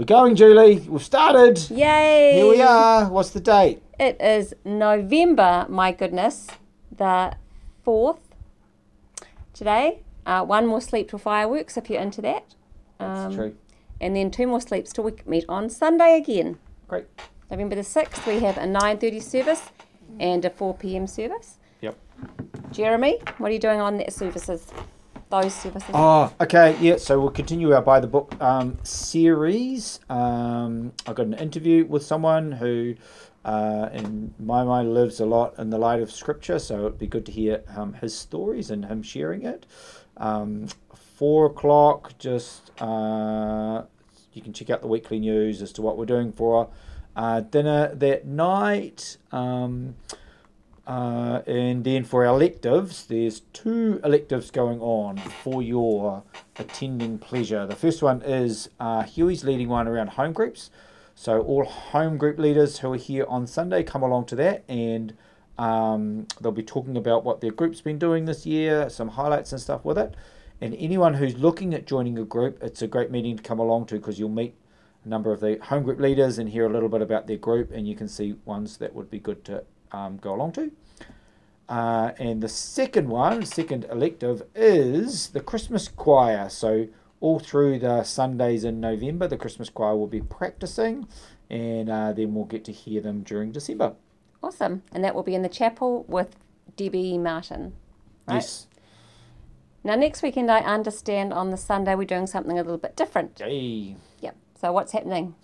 We're going, Julie. We've started. Yay! Here we are. What's the date? It is November, my goodness, the 4th today. Uh, one more sleep till fireworks if you're into that. That's Um, true. And then two more sleeps till we meet on Sunday again. Great. November the 6th, we have a 9.30 service and a 4pm service. Yep. Jeremy, what are you doing on that services? Those services? Oh, okay. Yeah. So we'll continue our by the book um, series. Um, I got an interview with someone who, uh, in my mind, lives a lot in the light of Scripture. So it'd be good to hear um, his stories and him sharing it. Um, four o'clock. Just uh, you can check out the weekly news as to what we're doing for uh, dinner that night. Uh, and then for our electives, there's two electives going on for your attending pleasure. The first one is uh, Huey's leading one around home groups. So all home group leaders who are here on Sunday come along to that, and um, they'll be talking about what their group's been doing this year, some highlights and stuff with it. And anyone who's looking at joining a group, it's a great meeting to come along to because you'll meet a number of the home group leaders and hear a little bit about their group, and you can see ones that would be good to um, go along to. Uh, and the second one, second elective, is the Christmas choir. So all through the Sundays in November, the Christmas choir will be practicing, and uh, then we'll get to hear them during December. Awesome. And that will be in the chapel with Debbie Martin. Right? Yes. Now, next weekend, I understand on the Sunday we're doing something a little bit different. Yay. Yep. So, what's happening?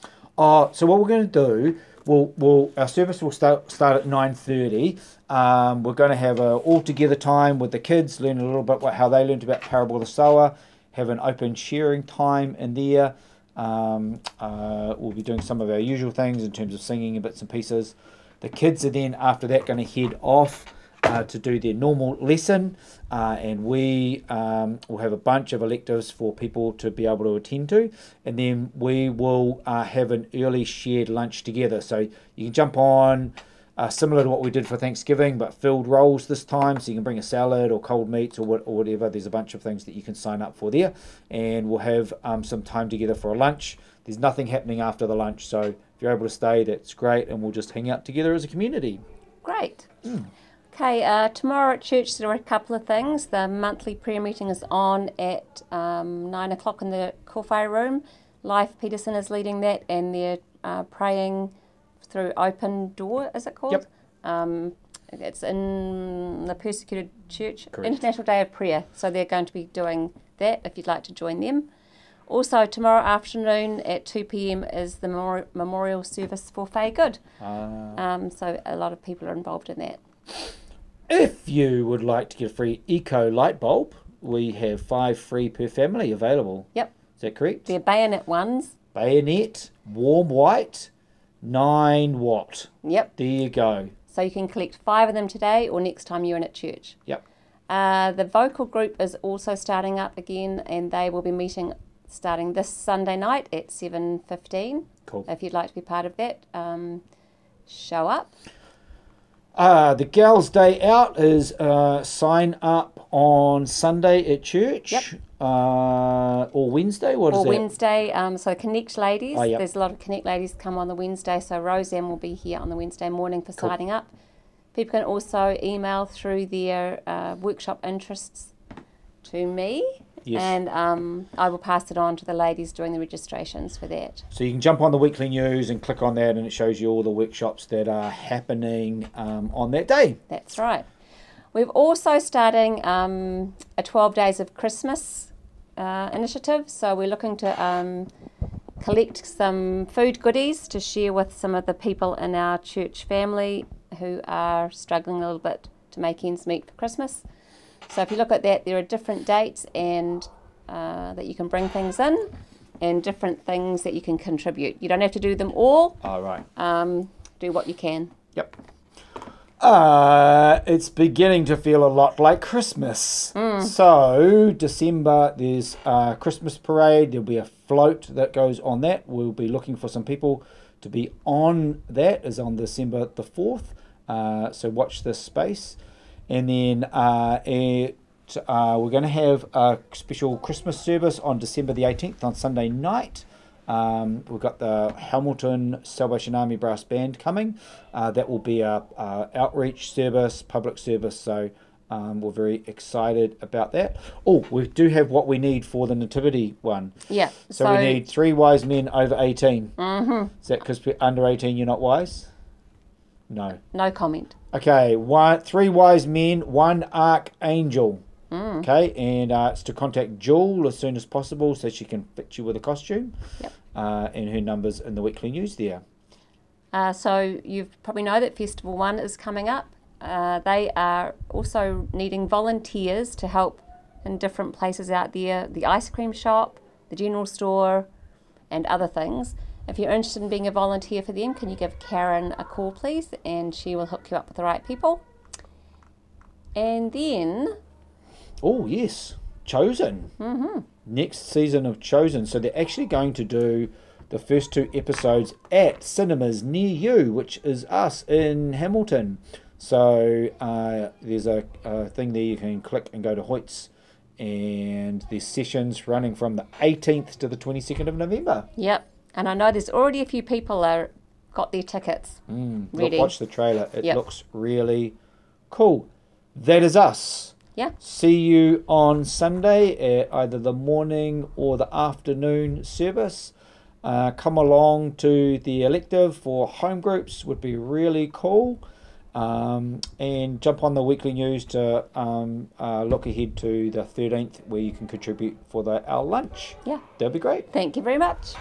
So what we're going to do, we'll, we'll our service will start start at nine thirty. Um, we're going to have a all together time with the kids, learn a little bit what how they learned about parable of the sower, have an open sharing time in there. Um, uh, we'll be doing some of our usual things in terms of singing and bits and pieces. The kids are then after that going to head off uh, to do their normal lesson, uh, and we um, will have a bunch of electives for people to be able to attend to, and then we will uh, have an early shared lunch together. So you can jump on. Uh, similar to what we did for Thanksgiving, but filled rolls this time. So you can bring a salad or cold meats or, what, or whatever. There's a bunch of things that you can sign up for there, and we'll have um, some time together for a lunch. There's nothing happening after the lunch, so if you're able to stay, that's great, and we'll just hang out together as a community. Great. Okay, uh, tomorrow at church there are a couple of things. The monthly prayer meeting is on at um, nine o'clock in the Corfire room. Life Peterson is leading that, and they're uh, praying through Open Door, is it called? Yep. Um, it's in the Persecuted Church, Correct. International Day of Prayer. So they're going to be doing that if you'd like to join them. Also, tomorrow afternoon at 2 pm is the memori- memorial service for Faye Good. Uh, Um, so a lot of people are involved in that. If you would like to get a free eco light bulb, we have five free per family available. Yep. Is that correct? They're bayonet ones. Bayonet, warm white, 9 watt. Yep. There you go. So you can collect five of them today or next time you're in at church. Yep. Uh, the vocal group is also starting up again, and they will be meeting starting this Sunday night at seven fifteen. Cool. If you'd like to be part of that, um, show up. Uh, the Gals' Day Out is uh, sign up on Sunday at church. Yep. Uh, or Wednesday. What is it? or that? Wednesday. Um, so Connect ladies. Oh, yep. There's a lot of Connect ladies come on the Wednesday. So Roseanne will be here on the Wednesday morning for Cool. signing up. People can also email through their uh, workshop interests to me, Yes. and um, I will pass it on to the ladies doing the registrations for that. So you can jump on the weekly news and click on that, and it shows you all the workshops that are happening um, on that day. That's right. We've also starting um, a 12 Days of Christmas uh, initiative. So we're looking to um, collect some food goodies to share with some of the people in our church family who are struggling a little bit to make ends meet for Christmas. So if you look at that, there are different dates and uh, that you can bring things in, and different things that you can contribute. You don't have to do them all. All right. Um, do what you can. Yep. Uh, it's beginning to feel a lot like Christmas. So, December, there's a Christmas parade. There'll be a float that goes on that. We'll be looking for some people to be on that, is on December the 4th. Uh, so, watch this space. And then uh, it, uh, we're going to have a special Christmas service on December the 18th on Sunday night. Um, we've got the Hamilton Salvation Army Brass Band coming. Uh, that will be a, a outreach service, public service. So um, we're very excited about that. Oh, we do have what we need for the nativity one. Yeah. So, we need three wise men over 18. Mm-hmm. Is that because under 18 you're not wise? No. no comment. Okay, one, three wise men, one archangel. Okay, and uh, it's to contact Jewel as soon as possible so she can fit you with a costume. Yep. Uh, and her numbers in the weekly news there. Uh, so you probably know that Festival One is coming up. Uh, they are also needing volunteers to help in different places out there, the ice cream shop, the general store, and other things. If you're interested in being a volunteer for them, can you give Karen a call, please? And she will hook you up with the right people. And then, Oh, yes, Chosen. Mm-hmm. Next season of Chosen. So they're actually going to do the first two episodes at cinemas near you, which is us in Hamilton. So uh, there's a, a thing there you can click and go to Hoyts. And there's sessions running from the 18th to the 22nd of November. yep. And I know there's already a few people are got their tickets Look, ready. watch the trailer. It Yep. looks really cool. That is us. Yeah. See you on Sunday at either the morning or the afternoon service. Uh, come along to the elective for home groups would be really cool. Um, and jump on the weekly news to um, uh, look ahead to the 13th where you can contribute for the our lunch. Yeah. That'd be great. Thank you very much.